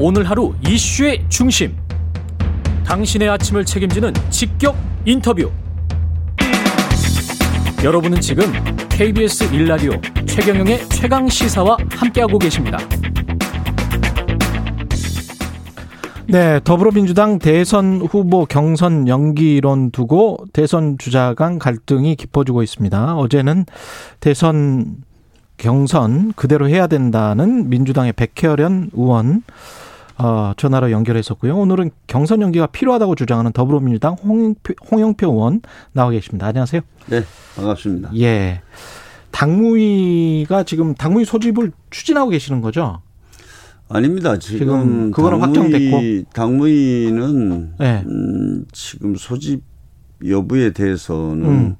오늘 하루 이슈의 중심. 당신의 아침을 책임지는 직격 인터뷰. 여러분은 지금 KBS 일라디오 최경영의 최강 시사와 함께하고 계십니다. 네, 더불어민주당 대선 후보 경선 연기론 두고 대선 주자 간 갈등이 깊어지고 있습니다. 어제는 대선 경선 그대로 해야 된다는 민주당의 백혜련 의원 어, 전화로 연결했었고요. 오늘은 경선 연기가 필요하다고 주장하는 더불어민주당 홍영표, 홍영표 의원 나와 계십니다. 안녕하세요. 네, 반갑습니다. 예. 당무위가 지금 당무위 소집을 추진하고 계시는 거죠? 아닙니다. 지금, 지금 그거는 당무위, 확정됐고 당무위는 네. 음, 지금 소집 여부에 대해서는 음.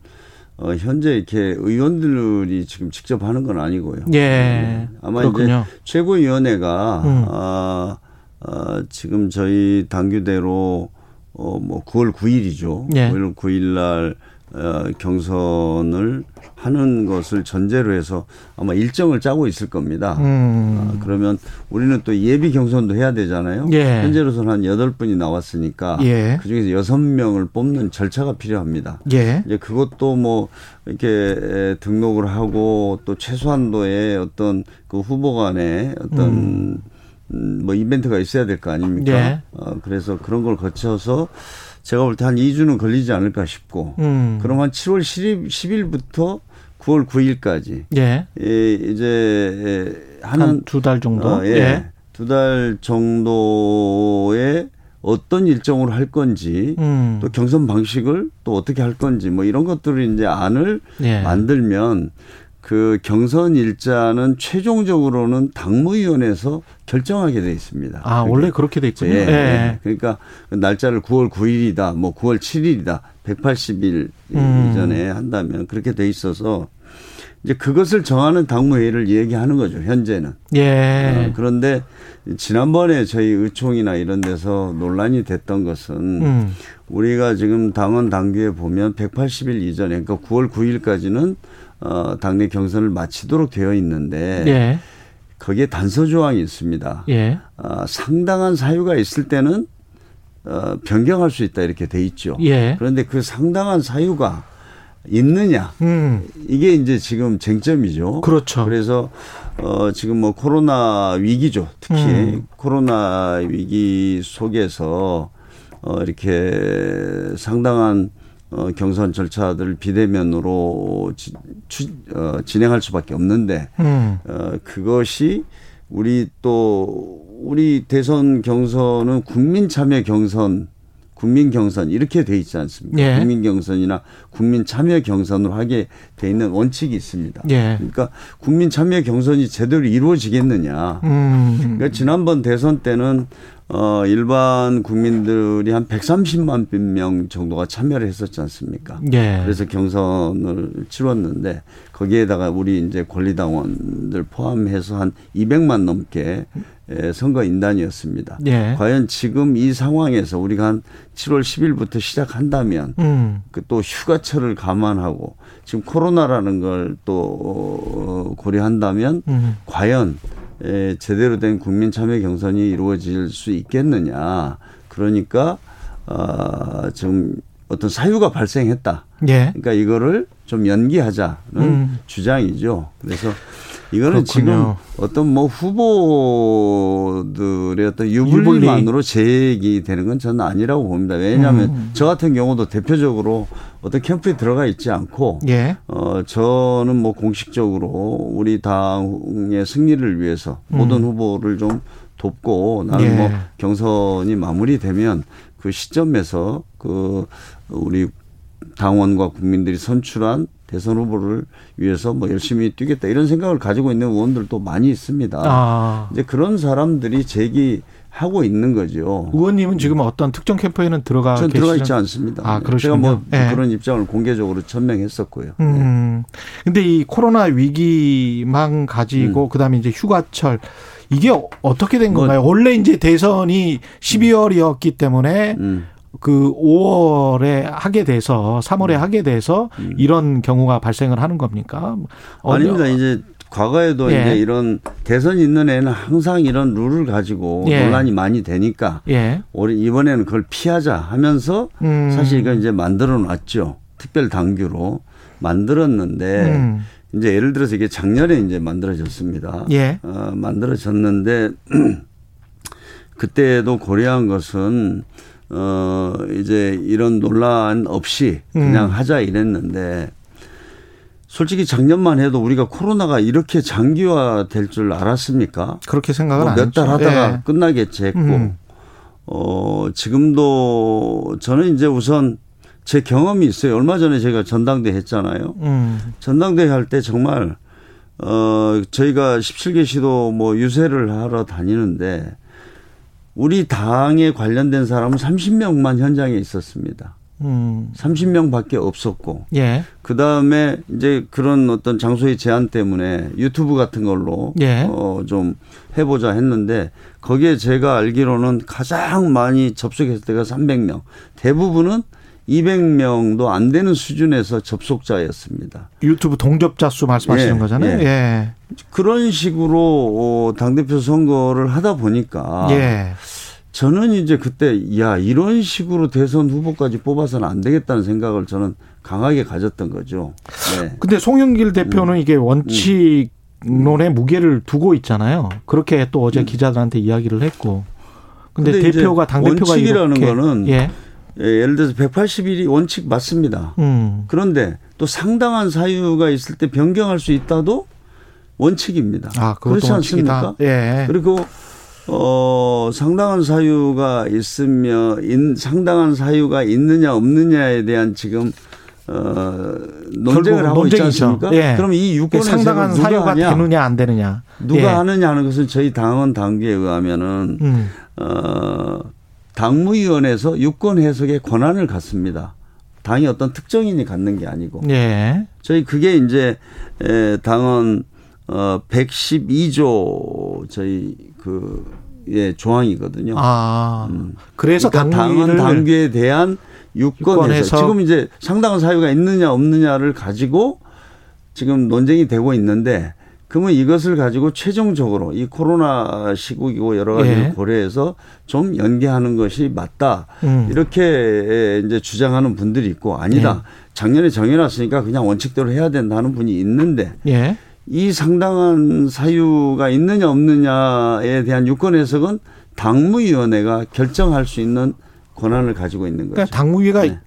어, 현재 이렇게 의원들이 지금 직접 하는 건 아니고요. 예. 네. 아마 그렇군요. 이제 최고위원회가 음. 아, 아, 지금 저희 당규대로 어, 뭐 9월 9일이죠. 예. 9월 9일 날 어, 경선을 하는 것을 전제로 해서 아마 일정을 짜고 있을 겁니다. 음. 아, 그러면 우리는 또 예비 경선도 해야 되잖아요. 예. 현재로서는 한 여덟 분이 나왔으니까 예. 그중에서 여섯 명을 뽑는 절차가 필요합니다. 예. 이제 그것도 뭐 이렇게 등록을 하고 또 최소한도의 어떤 그 후보 간의 어떤 음. 음뭐 이벤트가 있어야 될 거 아닙니까? 예. 어, 그래서 그런 걸 거쳐서 제가 볼 때 한 2주는 걸리지 않을까 싶고 음. 그럼 한 7월 10일, 10일부터 9월 9일까지 예. 예 이제 하는 두달 정도 어, 예. 예. 두 달 정도의 어떤 일정으로 할 건지 음. 또 경선 방식을 또 어떻게 할 건지 뭐 이런 것들을 이제 안을 예. 만들면 그 경선 일자는 최종적으로는 당무위원회에서 결정하게 돼 있습니다. 아 그러니까 원래 그렇게 돼 있군요. 예, 예. 그러니까 그 날짜를 9월 9일이다, 뭐 9월 7일이다, 180일 음. 이전에 한다면 그렇게 돼 있어서 이제 그것을 정하는 당무회의를 얘기하는 거죠. 현재는. 예. 어, 그런데 지난번에 저희 의총이나 이런 데서 논란이 됐던 것은 음. 우리가 지금 당원 당규에 보면 180일 이전에 그러니까 9월 9일까지는 어, 당내 경선을 마치도록 되어 있는데 예. 거기에 단서 조항이 있습니다. 예. 어, 상당한 사유가 있을 때는 어, 변경할 수 있다 이렇게 돼 있죠. 예. 그런데 그 상당한 사유가 있느냐 음. 이게 이제 지금 쟁점이죠. 그렇죠. 그래서 어 지금 뭐 코로나 위기죠. 특히 음. 코로나 위기 속에서 어 이렇게 상당한 어, 경선 절차들을 비대면으로 지, 추, 어, 진행할 수밖에 없는데 음. 어, 그것이 우리 또 우리 대선 경선은 국민 참여 경선 국민 경선 이렇게 돼 있지 않습니까? 예. 국민 경선이나 국민 참여 경선으로 하게 돼 있는 원칙이 있습니다. 예. 그러니까 국민 참여 경선이 제대로 이루어지겠느냐. 음. 그러니까 지난번 대선 때는 어, 일반 국민들이 한 130만 명 정도가 참여를 했었지 않습니까? 예. 그래서 경선을 치렀는데 거기에다가 우리 이제 권리당원들 포함해서 한 200만 넘게 선거 인단이었습니다. 예. 과연 지금 이 상황에서 우리가 한 7월 10일부터 시작한다면 음. 그또 휴가철을 감안하고 지금 코로나라는 걸 또 고려한다면 음. 과연 에, 제대로 된 국민 참여 경선이 이루어질 수 있겠느냐. 그러니까 어, 좀 어떤 사유가 발생했다. 예. 그러니까 이거를 좀 연기하자는 음. 주장이죠. 그래서 이거는 그렇군요. 지금 어떤 뭐 후보들의 어떤 유불리만으로 제기되는 건 저는 아니라고 봅니다. 왜냐하면 음. 저 같은 경우도 대표적으로 어떤 캠프에 들어가 있지 않고 예. 어 저는 뭐 공식적으로 우리 당의 승리를 위해서 음. 모든 후보를 좀 돕고 나는 예. 뭐 경선이 마무리되면 그 시점에서 그 우리 당원과 국민들이 선출한 대선 후보를 위해서 뭐 열심히 뛰겠다 이런 생각을 가지고 있는 의원들도 많이 있습니다. 아. 이제 그런 사람들이 제기 하고 있는 거죠. 의원님은 지금 어떤 특정 캠프에는 들어가 전 들어가 있지 않습니다. 아, 그러시군요. 제가 뭐 네. 그런 입장을 공개적으로 천명했었고요. 음. 네. 근데 이 코로나 위기만 가지고 음. 그다음에 이제 휴가철 이게 어떻게 된뭐 건가요? 뭐, 원래 이제 대선이 12월이었기 때문에 음. 그 5월에 하게 돼서 3월에 음. 하게 돼서 음. 이런 경우가 발생을 하는 겁니까? 아닙니다. 이제 과거에도 예. 이제 이런 대선 있는 애는 항상 이런 룰을 가지고 예. 논란이 많이 되니까 예. 우리 이번에는 그걸 피하자 하면서 음. 사실 이건 이제 만들어 놨죠. 특별 당규로 만들었는데 음. 이제 예를 들어서 이게 작년에 이제 만들어졌습니다. 예. 어, 만들어졌는데 그때도 고려한 것은 어 이제 이런 논란 없이 그냥 음. 하자 이랬는데 솔직히 작년만 해도 우리가 코로나가 이렇게 장기화 될 줄 알았습니까? 그렇게 생각을 뭐안몇달 했죠. 하다가 예. 끝나겠지 했고 음. 어 지금도 저는 이제 우선 제 경험이 있어요. 얼마 전에 제가 전당대 했잖아요. 음. 전당대회 할때 정말 어 저희가 17개 시도 뭐 유세를 하러 다니는데 우리 당에 관련된 사람은 30명만 현장에 있었습니다. 음. 30명밖에 없었고 예. 그 다음에 이제 그런 어떤 장소의 제한 때문에 유튜브 같은 걸로 예. 어좀 해보자 했는데 거기에 제가 알기로는 가장 많이 접속했을 때가 300명 대부분은 200명도 안 되는 수준에서 접속자였습니다. 유튜브 동접자 수 말씀하시는 예, 거잖아요. 예. 예. 그런 식으로 어, 당대표 선거를 하다 보니까 예. 저는 이제 그때 야 이런 식으로 대선 후보까지 뽑아서는 안 되겠다는 생각을 저는 강하게 가졌던 거죠. 네. 근데 송영길 대표는 음. 이게 원칙론의 무게를 두고 있잖아요. 그렇게 또 어제 기자들한테 이야기를 했고. 근데, 음. 근데 대표가 당 대표가 원칙이라는 거는 예. 예, 예를 들어서 180일이 원칙 맞습니다. 음. 그런데 또 상당한 사유가 있을 때 변경할 수 있다도 원칙입니다. 아, 그렇지. 않습니까? 예. 그리고 어 상당한 사유가 있으며 인, 상당한 사유가 있느냐 없느냐에 대한 지금 어 논쟁을 하고 있지 논쟁이죠. 않습니까? 예. 그럼 이 유권 상당한 사유가 하냐? 되느냐 안 되느냐. 누가 예. 하느냐 하는 것은 저희 당원 당규에 의하면은 음. 어 당무위원회에서 유권 해석의 권한을 갖습니다. 당이 어떤 특정인이 갖는 게 아니고 예. 저희 그게 이제 에 당원 어 112조 저희 그 예 조항이거든요. 아. 음. 그래서 그러니까 당원 당규에 대한 유권 유권 해석 해석. 지금 이제 상당한 사유가 있느냐 없느냐를 가지고 지금 논쟁이 되고 있는데 그러면 이것을 가지고 최종적으로 이 코로나 시국이고 여러 가지를 예. 고려해서 좀 연계하는 것이 맞다 음. 이렇게 이제 주장하는 분들이 있고 아니다 예. 작년에 정해놨으니까 그냥 원칙대로 해야 된다는 분이 있는데 예. 이 상당한 사유가 있느냐 없느냐에 대한 유권 해석은 당무위원회가 결정할 수 있는 권한을 가지고 있는 거죠. 그러니까 당무위가 네.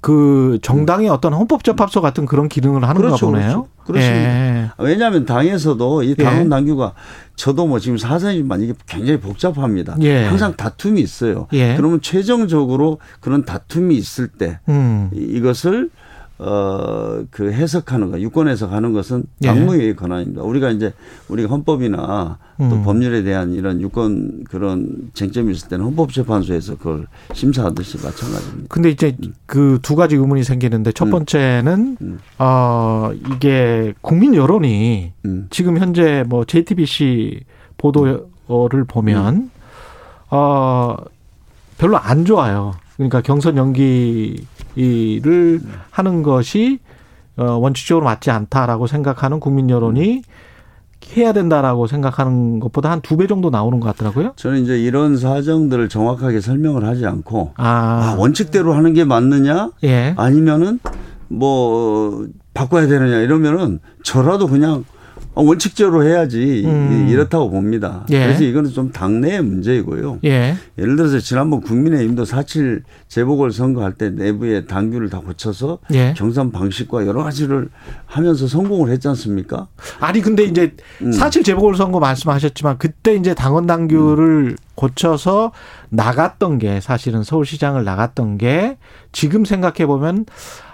그 정당의 어떤 헌법 재판소 같은 그런 기능을 하는가 그렇죠, 보네요. 그렇죠. 그렇습니다. 예. 왜냐하면 당에서도 이 당원 예. 당규가 저도 뭐 지금 사선이지만 이게 굉장히 복잡합니다. 예. 항상 다툼이 있어요. 예. 그러면 최종적으로 그런 다툼이 있을 때 음. 이- 이것을 어 그 해석하는 거, 유권 해석하는 것은 예. 당무위의 권한입니다. 우리가 이제 우리가 헌법이나 또 음. 법률에 대한 이런 유권 그런 쟁점이 있을 때는 헌법재판소에서 그걸 심사하듯이 마찬가지입니다. 근데 이제 그두 가지 의문이 생기는데 첫 음. 번째는 음. 어 이게 국민 여론이 음. 지금 현재 뭐 JTBC 보도를 보면 음. 어 별로 안 좋아요. 그러니까 경선 연기 를 하는 것이 어 원칙적으로 맞지 않다라고 생각하는 국민 여론이 해야 된다라고 생각하는 것보다 한 두 배 정도 나오는 것 같더라고요. 저는 이제 이런 사정들을 정확하게 설명을 하지 않고 아, 아, 원칙대로 하는 게 맞느냐 예. 아니면은 뭐 바꿔야 되느냐 이러면은 저라도 그냥 어, 원칙대로 해야지 음. 이렇다고 봅니다. 예. 그래서 이거는 좀 당내의 문제이고요. 예. 예를 들어서 지난번 국민의힘도 4.7 재보궐 선거할 때 내부의 당규를 다 고쳐서 예. 경선 방식과 여러 가지를 하면서 성공을 했지 않습니까? 아니 근데 이제 음. 사실 재보궐 선거 말씀하셨지만 그때 이제 당원 당규를 고쳐서 나갔던 게 사실은 서울시장을 나갔던 게 지금 생각해 보면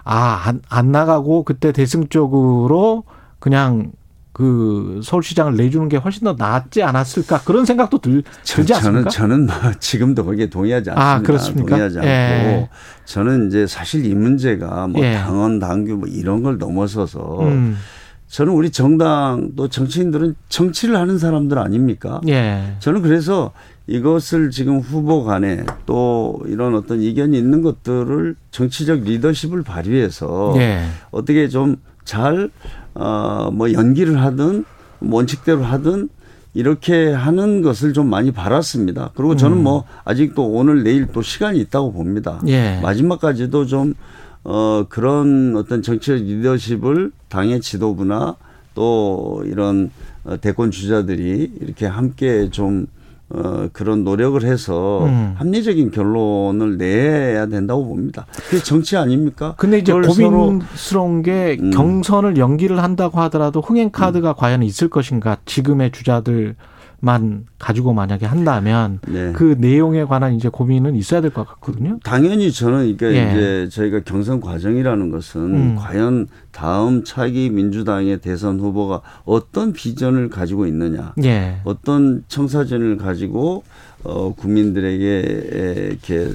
아안 안 나가고 그때 대승 쪽으로 그냥 그 서울시장을 내주는 게 훨씬 더 낫지 않았을까 그런 생각도 들, 저, 들지 저는 않습니까? 저는 뭐 지금도 거기에 동의하지 않습니다. 아, 그렇습니까? 동의하지 않고 예. 저는 이제 사실 이 문제가 뭐 예. 당원 당규 뭐 이런 걸 넘어서서 음, 저는 우리 정당 또 정치인들은 정치를 하는 사람들 아닙니까? 예. 저는 그래서 이것을 지금 후보 간에 또 이런 어떤 이견이 있는 것들을 정치적 리더십을 발휘해서 예. 어떻게 좀 잘, 어, 뭐 연기를 하든 원칙대로 하든 이렇게 하는 것을 좀 많이 바랐습니다. 그리고 저는 음. 뭐 아직도 오늘 내일 또 시간이 있다고 봅니다. 예. 마지막까지도 좀 어, 그런 어떤 정치적 리더십을 당의 지도부나 또 이런 어, 대권 주자들이 이렇게 함께 좀 어, 그런 노력을 해서 음. 합리적인 결론을 내야 된다고 봅니다. 그게 정치 아닙니까? 근데 이제 고민스러운 게 음. 경선을 연기를 한다고 하더라도 흥행 카드가 음. 과연 있을 것인가? 지금의 주자들 만 가지고 만약에 한다면 네. 그 내용에 관한 이제 고민은 있어야 될 것 같거든요. 당연히 저는 이게 예. 이제 저희가 경선 과정이라는 것은 음. 과연 다음 차기 민주당의 대선 후보가 어떤 비전을 가지고 있느냐, 예. 어떤 청사진을 가지고 어 국민들에게 이렇게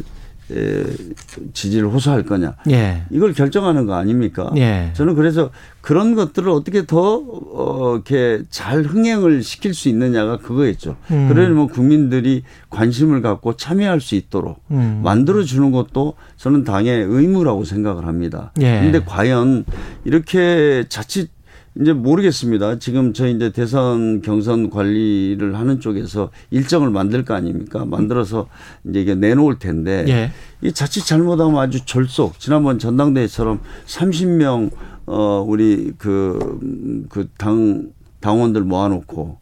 지지를 호소할 거냐. 예. 이걸 결정하는 거 아닙니까? 예. 저는 그래서 그런 것들을 어떻게 더, 어, 이렇게 잘 흥행을 시킬 수 있느냐가 그거였죠. 음. 그러면 국민들이 관심을 갖고 참여할 수 있도록 음. 만들어 주는 것도 저는 당의 의무라고 생각을 합니다. 그런데 예. 과연 이렇게 자칫 이제 모르겠습니다. 지금 저희 이제 대선 경선 관리를 하는 쪽에서 일정을 만들 거 아닙니까? 만들어서 이제 이게 내놓을 텐데 예. 이 자칫 잘못하면 아주 절속. 지난번 전당대회처럼 30명 어 우리 그 그 당 당원들 모아놓고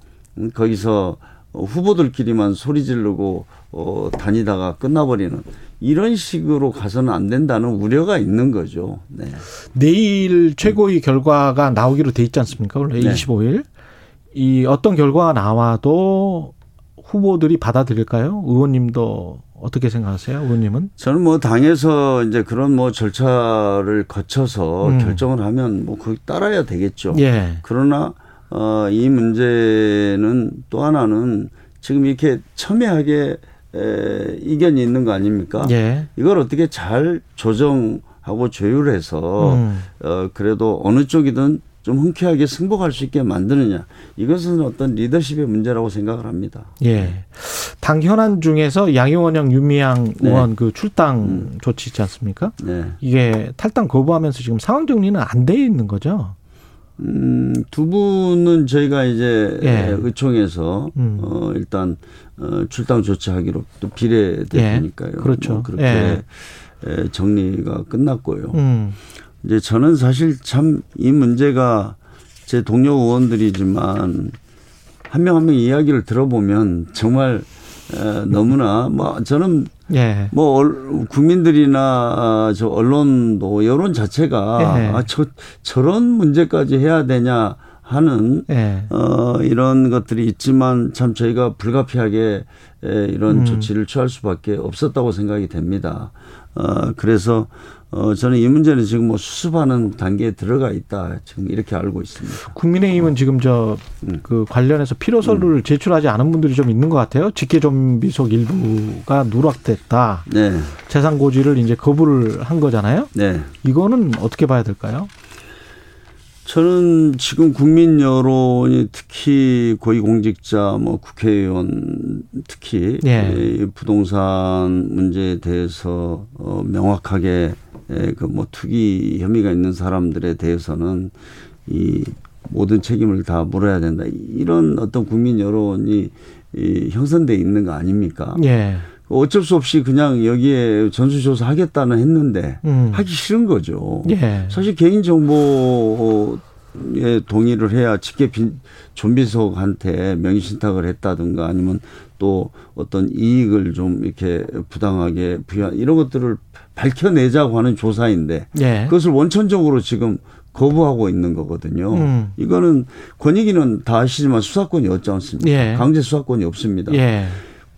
거기서 후보들끼리만 소리 지르고 어 다니다가 끝나버리는 이런 식으로 가서는 안 된다는 우려가 있는 거죠. 네. 내일 최고위 결과가 나오기로 돼 있지 않습니까? 원래 네. 25일. 이 어떤 결과가 나와도 후보들이 받아들일까요? 의원님도 어떻게 생각하세요, 의원님은? 저는 뭐 당에서 이제 그런 뭐 절차를 거쳐서 음. 결정을 하면 뭐 거기 따라야 되겠죠. 예. 그러나 어, 이 문제는 또 하나는 지금 이렇게 첨예하게 에, 이견이 있는 거 아닙니까? 예. 이걸 어떻게 잘 조정하고 조율해서 음. 어, 그래도 어느 쪽이든 좀 흔쾌하게 승복할 수 있게 만드느냐 이것은 어떤 리더십의 문제라고 생각을 합니다. 예. 당 현안 중에서 양용원형 윤미향 네. 의원 그 출당 음. 조치 있지 않습니까? 네. 이게 탈당 거부하면서 지금 상황 정리는 안 돼 있는 거죠. 음, 두 분은 저희가 이제 예. 의총에서 음. 어, 일단 어, 출당 조치하기로 또 비례대표니까요. 예. 그렇죠. 뭐 그렇게 예. 정리가 끝났고요. 음. 이제 저는 사실 참 이 문제가 제 동료 의원들이지만 한 명 한명 이야기를 들어보면 정말 너무나 뭐 저는 예. 뭐 국민들이나 아, 저 언론도 여론 자체가 예. 아, 저 저런 문제까지 해야 되냐 하는 예. 어 이런 것들이 있지만 참 저희가 불가피하게 이런 음. 조치를 취할 수밖에 없었다고 생각이 됩니다. 어 그래서 어, 저는 이 문제는 지금 뭐 수습하는 단계에 들어가 있다. 지금 이렇게 알고 있습니다. 국민의힘은 지금 저, 음. 그 관련해서 필요서를 음. 제출하지 않은 분들이 좀 있는 것 같아요. 직계좀비속 일부가 누락됐다. 네. 재산고지를 이제 거부를 한 거잖아요. 네. 이거는 어떻게 봐야 될까요? 저는 지금 국민 여론이 특히 고위공직자, 뭐 국회의원 특히 예. 부동산 문제에 대해서 어 명확하게 예, 그뭐 투기 혐의가 있는 사람들에 대해서는 이 모든 책임을 다 물어야 된다. 이런 어떤 국민 여론이 이 형성돼 있는 거 아닙니까? 예. 어쩔 수 없이 그냥 여기에 전수조사 하겠다는 했는데 음. 하기 싫은 거죠. 예. 사실 개인 정보에 동의를 해야 직계 좀비속한테 명의신탁을 했다든가 아니면 또 어떤 이익을 좀 이렇게 부당하게 부여한 이런 것들을 밝혀내자고 하는 조사인데 예. 그것을 원천적으로 지금 거부하고 있는 거거든요. 음. 이거는 권익위는 다 아시지만 수사권이 없지 않습니까? 예. 강제 수사권이 없습니다.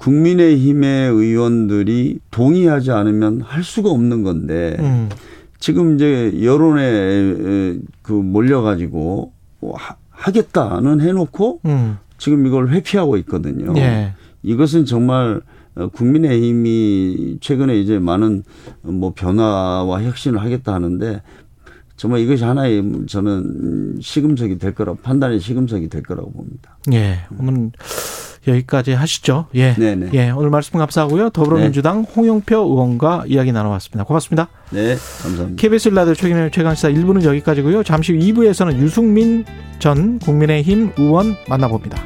예. 국민의힘의 의원들이 동의하지 않으면 할 수가 없는 건데 음. 지금 이제 여론에 그 몰려가지고 뭐 하겠다는 해놓고 음. 지금 이걸 회피하고 있거든요. 예. 이것은 정말 어, 국민의힘이 최근에 이제 많은 뭐 변화와 혁신을 하겠다 하는데 정말 이것이 하나의 저는 시금석이 될 거라고 판단의 시금석이 될 거라고 봅니다. 예. 오늘 여기까지 하시죠. 예. 네네. 예. 오늘 말씀 감사하고요. 더불어민주당 홍영표 의원과 이야기 나눠봤습니다. 고맙습니다. 네, 감사합니다. KBS 라디오 최경영 최강시사 1부는 여기까지고요. 잠시 후 2부에서는 유승민 전 국민의힘 의원 만나봅니다.